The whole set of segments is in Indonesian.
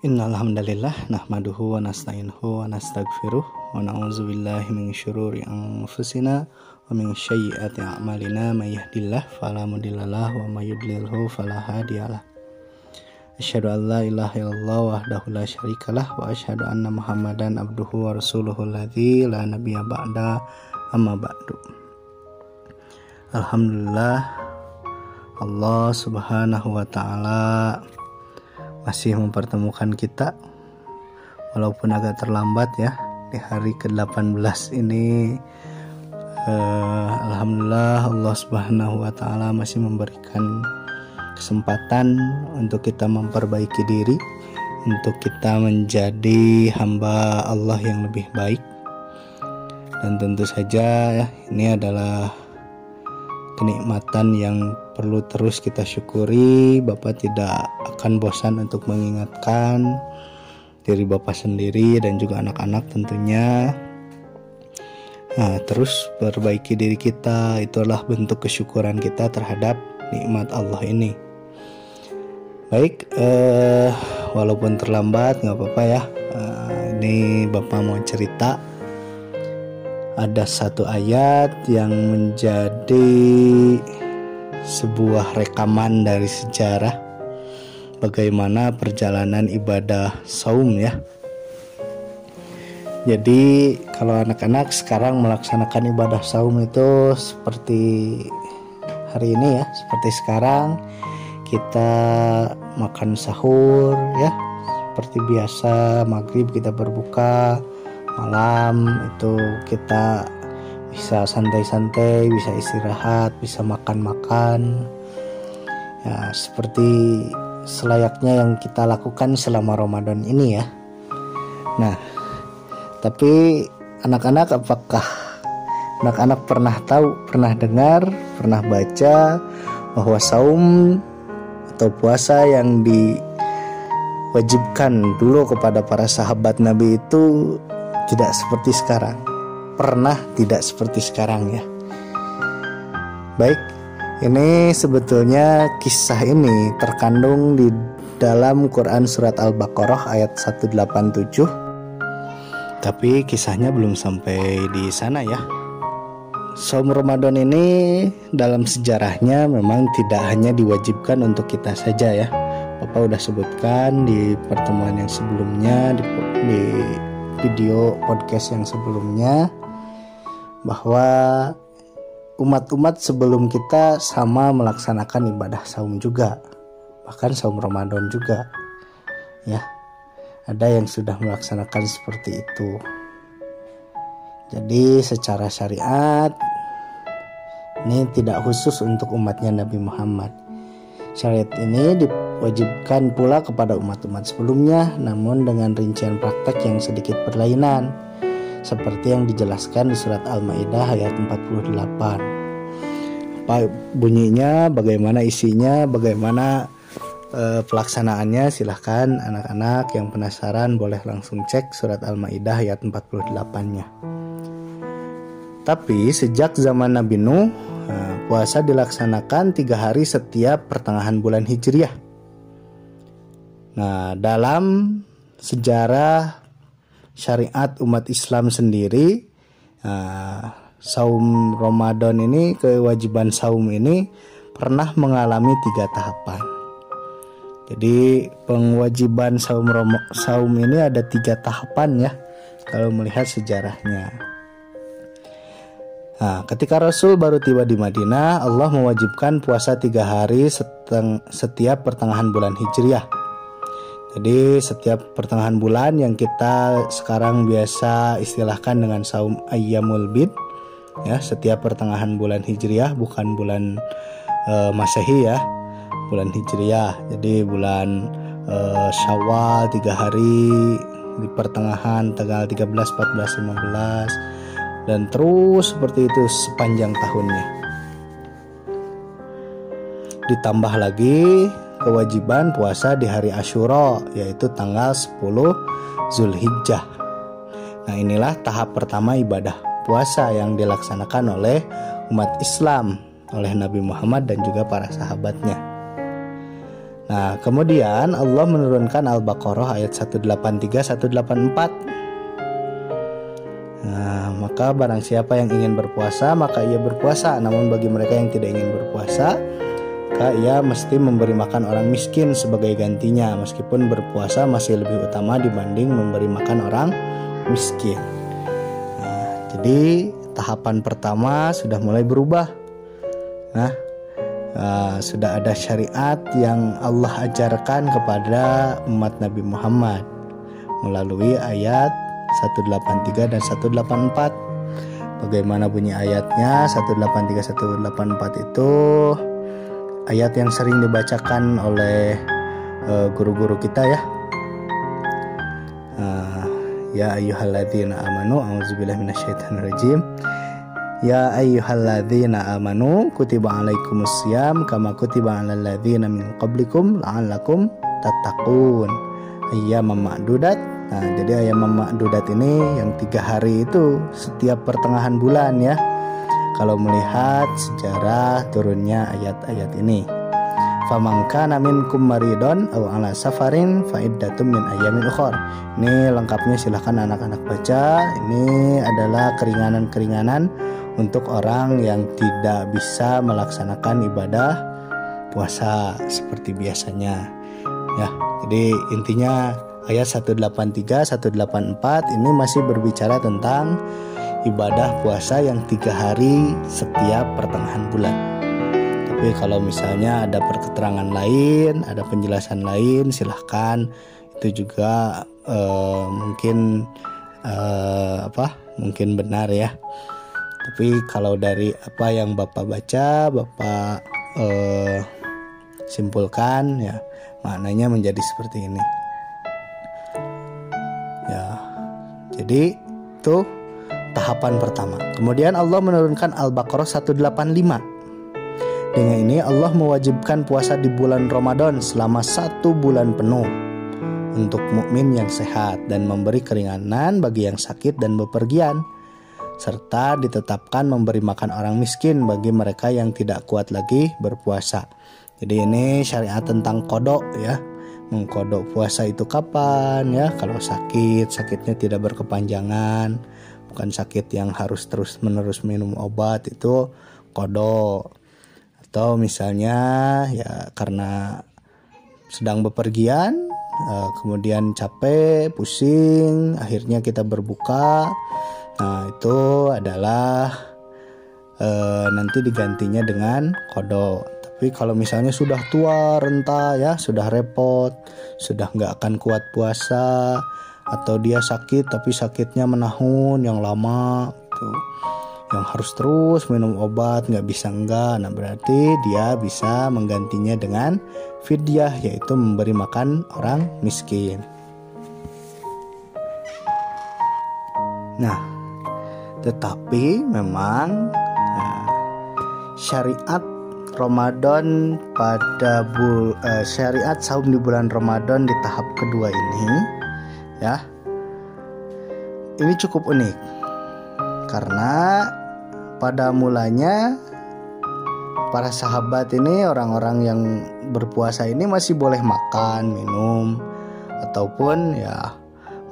Innal hamdalillah nahmaduhu wa nasta'inuhu wa nastaghfiruh wa na'udzu billahi min syururi anfusina wa min sayyiati a'malina may yahdihillahu fala mudhillalah wa may yudlilhu fala hadiyalah. Asyhadu an la ilaha illallah wahdahu la syarikalah wa asyhadu anna Muhammadan abduhu wa rasuluhu alladzi la nabiyya ba'da amma ba'du. Alhamdulillah Allah Subhanahu wa taala masih mempertemukan kita walaupun agak terlambat ya di hari ke-18 ini. Uh, Alhamdulillah Allah Subhanahu wa taala masih memberikan kesempatan untuk kita memperbaiki diri untuk kita menjadi hamba Allah yang lebih baik. Dan tentu saja ya ini adalah kenikmatan yang perlu terus kita syukuri. Bapak tidak akan bosan untuk mengingatkan diri Bapak sendiri dan juga anak-anak tentunya. Nah, terus perbaiki diri kita itulah bentuk kesyukuran kita terhadap nikmat Allah ini. Baik, eh, walaupun terlambat nggak apa-apa ya. Eh, ini Bapak mau cerita ada satu ayat yang menjadi sebuah rekaman dari sejarah bagaimana perjalanan ibadah saum ya. Jadi kalau anak-anak sekarang melaksanakan ibadah saum itu seperti hari ini ya, seperti sekarang kita makan sahur ya, seperti biasa maghrib kita berbuka, malam itu kita bisa santai-santai, bisa istirahat, bisa makan-makan. Ya, seperti selayaknya yang kita lakukan selama Ramadan ini ya. Nah, tapi anak-anak apakah anak-anak pernah tahu, pernah dengar, pernah baca bahwa saum atau puasa yang diwajibkan dulu kepada para sahabat Nabi itu tidak seperti sekarang. Pernah tidak seperti sekarang ya. Baik, ini sebetulnya kisah ini terkandung di dalam Quran surat Al-Baqarah ayat 187. Tapi kisahnya belum sampai di sana ya. Saum Ramadan ini dalam sejarahnya memang tidak hanya diwajibkan untuk kita saja ya. Bapak udah sebutkan di pertemuan yang sebelumnya di, di video podcast yang sebelumnya bahwa umat-umat sebelum kita sama melaksanakan ibadah saum juga bahkan saum Ramadan juga ya. Ada yang sudah melaksanakan seperti itu. Jadi secara syariat ini tidak khusus untuk umatnya Nabi Muhammad. Syariat ini Wajibkan pula kepada umat-umat sebelumnya, namun dengan rincian praktek yang sedikit berlainan, seperti yang dijelaskan di surat Al-Maidah ayat 48. Apa bunyinya, bagaimana isinya, bagaimana e, pelaksanaannya, silahkan anak-anak yang penasaran boleh langsung cek surat Al-Maidah ayat 48-nya. Tapi sejak zaman Nabi Nuh, eh, puasa dilaksanakan tiga hari setiap pertengahan bulan Hijriah Nah, dalam sejarah syariat umat Islam sendiri, nah, saum Ramadan ini, kewajiban saum ini pernah mengalami tiga tahapan. Jadi pengwajiban saum saum ini ada tiga tahapan ya kalau melihat sejarahnya. Nah, ketika Rasul baru tiba di Madinah, Allah mewajibkan puasa tiga hari setiap pertengahan bulan Hijriah. Jadi setiap pertengahan bulan yang kita sekarang biasa istilahkan dengan saum ayyamul bid ya, setiap pertengahan bulan Hijriah bukan bulan uh, Masehi ya, bulan Hijriah. Jadi bulan uh, Syawal tiga hari di pertengahan tanggal 13, 14, 15 dan terus seperti itu sepanjang tahunnya. Ditambah lagi kewajiban puasa di hari Ashura yaitu tanggal 10 Zulhijjah. Nah, inilah tahap pertama ibadah puasa yang dilaksanakan oleh umat Islam oleh Nabi Muhammad dan juga para sahabatnya. Nah, kemudian Allah menurunkan Al-Baqarah ayat 183 184 Nah, maka barang siapa yang ingin berpuasa, maka ia berpuasa. Namun bagi mereka yang tidak ingin berpuasa, maka ia mesti memberi makan orang miskin sebagai gantinya. Meskipun berpuasa masih lebih utama dibanding memberi makan orang miskin. Nah, jadi tahapan pertama sudah mulai berubah. Nah, uh, sudah ada syariat yang Allah ajarkan kepada umat Nabi Muhammad melalui ayat 183 dan 184. Bagaimana bunyi ayatnya? 183 184 itu ayat yang sering dibacakan oleh eh, guru-guru uh, kita ya. Uh, ya ayyuhalladzina amanu a'udzubillahi minasyaitonirrajim. Ya ayyuhalladzina amanu kutiba alaikumusiyam kama kutiba alal ladzina min qablikum la'allakum tattaqun. Ayyaman ma'dudat Nah, jadi ayam dudat ini yang tiga hari itu setiap pertengahan bulan ya. Kalau melihat sejarah turunnya ayat-ayat ini. Famangka namin kumaridon aw ala safarin faidatum min ayamin ukhor. Ini lengkapnya silahkan anak-anak baca. Ini adalah keringanan-keringanan untuk orang yang tidak bisa melaksanakan ibadah puasa seperti biasanya. Ya, jadi intinya ayat 183 184 ini masih berbicara tentang ibadah puasa yang tiga hari setiap pertengahan bulan. Tapi kalau misalnya ada perketerangan lain ada penjelasan lain silahkan. Itu juga uh, mungkin uh, apa mungkin benar ya. Tapi kalau dari apa yang bapak baca bapak uh, simpulkan ya maknanya menjadi seperti ini. Jadi itu tahapan pertama. Kemudian Allah menurunkan Al-Baqarah 185. Dengan ini Allah mewajibkan puasa di bulan Ramadan selama satu bulan penuh untuk mukmin yang sehat dan memberi keringanan bagi yang sakit dan bepergian serta ditetapkan memberi makan orang miskin bagi mereka yang tidak kuat lagi berpuasa. Jadi ini syariat tentang kodok ya mengkodok puasa itu kapan ya kalau sakit sakitnya tidak berkepanjangan bukan sakit yang harus terus menerus minum obat itu kodok. Atau misalnya ya karena sedang bepergian eh, kemudian capek pusing akhirnya kita berbuka. Nah itu adalah eh, nanti digantinya dengan kodok. Tapi kalau misalnya sudah tua renta ya, sudah repot, sudah nggak akan kuat puasa, atau dia sakit tapi sakitnya menahun yang lama, tuh, yang harus terus minum obat nggak bisa enggak, nah berarti dia bisa menggantinya dengan fidyah yaitu memberi makan orang miskin. Nah, tetapi memang nah, syariat Ramadan pada bul uh, syariat saum di bulan Ramadan di tahap kedua ini ya. Ini cukup unik. Karena pada mulanya para sahabat ini orang-orang yang berpuasa ini masih boleh makan minum ataupun ya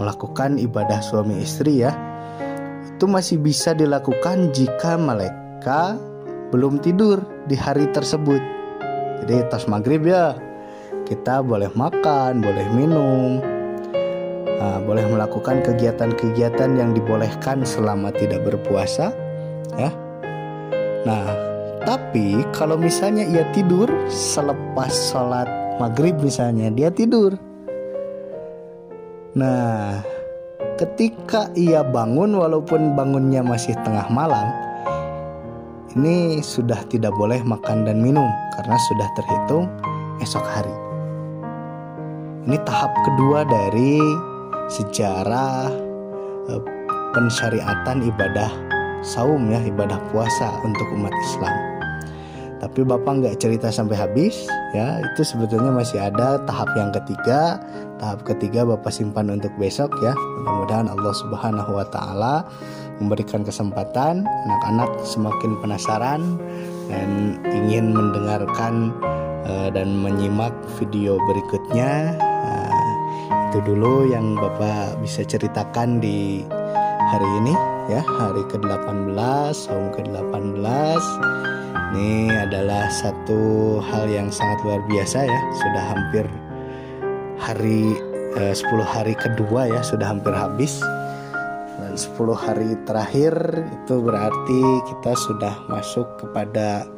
melakukan ibadah suami istri ya. Itu masih bisa dilakukan jika mereka belum tidur di hari tersebut. Jadi tas maghrib ya kita boleh makan, boleh minum, uh, boleh melakukan kegiatan-kegiatan yang dibolehkan selama tidak berpuasa, ya. Nah, tapi kalau misalnya ia tidur selepas sholat maghrib misalnya dia tidur. Nah, ketika ia bangun walaupun bangunnya masih tengah malam, ini sudah tidak boleh makan dan minum karena sudah terhitung esok hari. Ini tahap kedua dari sejarah eh, pensyariatan ibadah saum ya, ibadah puasa untuk umat Islam. Tapi Bapak nggak cerita sampai habis ya, itu sebetulnya masih ada tahap yang ketiga. Tahap ketiga Bapak simpan untuk besok ya. Mudah-mudahan Allah Subhanahu wa taala memberikan kesempatan anak-anak semakin penasaran dan ingin mendengarkan uh, dan menyimak video berikutnya. Itu dulu yang Bapak bisa ceritakan di hari ini ya, hari ke-18, saum ke-18. Ini adalah satu hal yang sangat luar biasa ya, sudah hampir hari eh, 10 hari kedua ya, sudah hampir habis. Dan 10 hari terakhir itu berarti kita sudah masuk kepada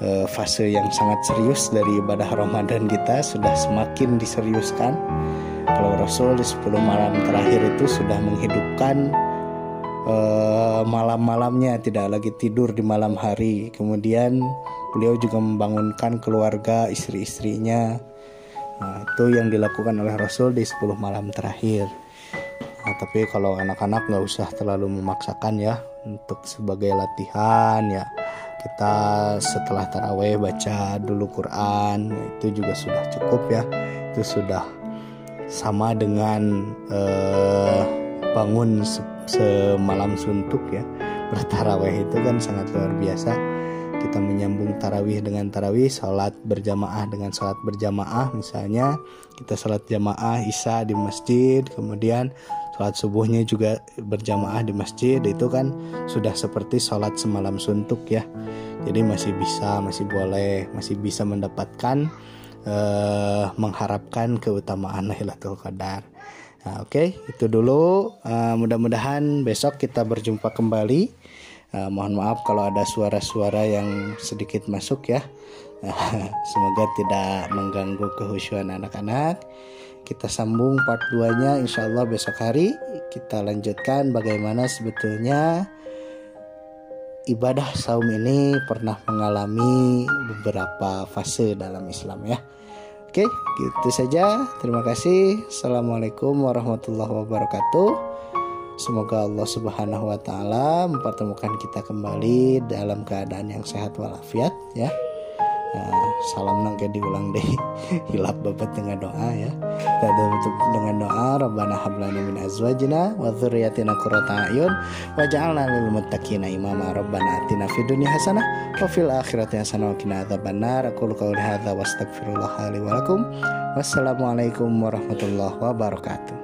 uh, fase yang sangat serius dari ibadah Ramadan kita sudah semakin diseriuskan. Kalau Rasul di 10 malam terakhir itu sudah menghidupkan uh, malam-malamnya tidak lagi tidur di malam hari. Kemudian beliau juga membangunkan keluarga istri-istrinya. Nah, itu yang dilakukan oleh Rasul di 10 malam terakhir. Nah, tapi kalau anak-anak nggak usah terlalu memaksakan ya untuk sebagai latihan ya kita setelah taraweh baca dulu Quran itu juga sudah cukup ya itu sudah sama dengan uh, bangun se semalam suntuk ya. Bertaraweh itu kan sangat luar biasa. Kita menyambung tarawih dengan tarawih sholat berjamaah dengan sholat berjamaah. Misalnya kita sholat jamaah isya di masjid kemudian sholat subuhnya juga berjamaah di masjid. Itu kan sudah seperti sholat semalam suntuk ya. Jadi masih bisa masih boleh masih bisa mendapatkan uh, mengharapkan keutamaan Lailatul Qadar. Nah, oke okay, itu dulu. Uh, mudah-mudahan besok kita berjumpa kembali. Uh, mohon maaf kalau ada suara-suara yang sedikit masuk ya. Semoga tidak mengganggu kehusuan anak-anak. Kita sambung part 2 nya insya Allah besok hari. Kita lanjutkan bagaimana sebetulnya ibadah saum ini pernah mengalami beberapa fase dalam Islam ya. Oke gitu saja. Terima kasih. Assalamualaikum warahmatullahi wabarakatuh. Semoga Allah Subhanahu wa taala mempertemukan kita kembali dalam keadaan yang sehat walafiat ya. Nah, salam nangke diulang deh. Hilap babat dengan doa ya. Kita tutup dengan doa Rabbana hablana min azwajina wa dzurriyyatina qurrata ayun waj'alna lil muttaqina imama. Rabbana atina fid dunya hasanah wa fil akhirati hasanah wa qina adzabannar aqulu qawli hadza wastaghfirullah li wa lakum. Wassalamualaikum warahmatullahi wabarakatuh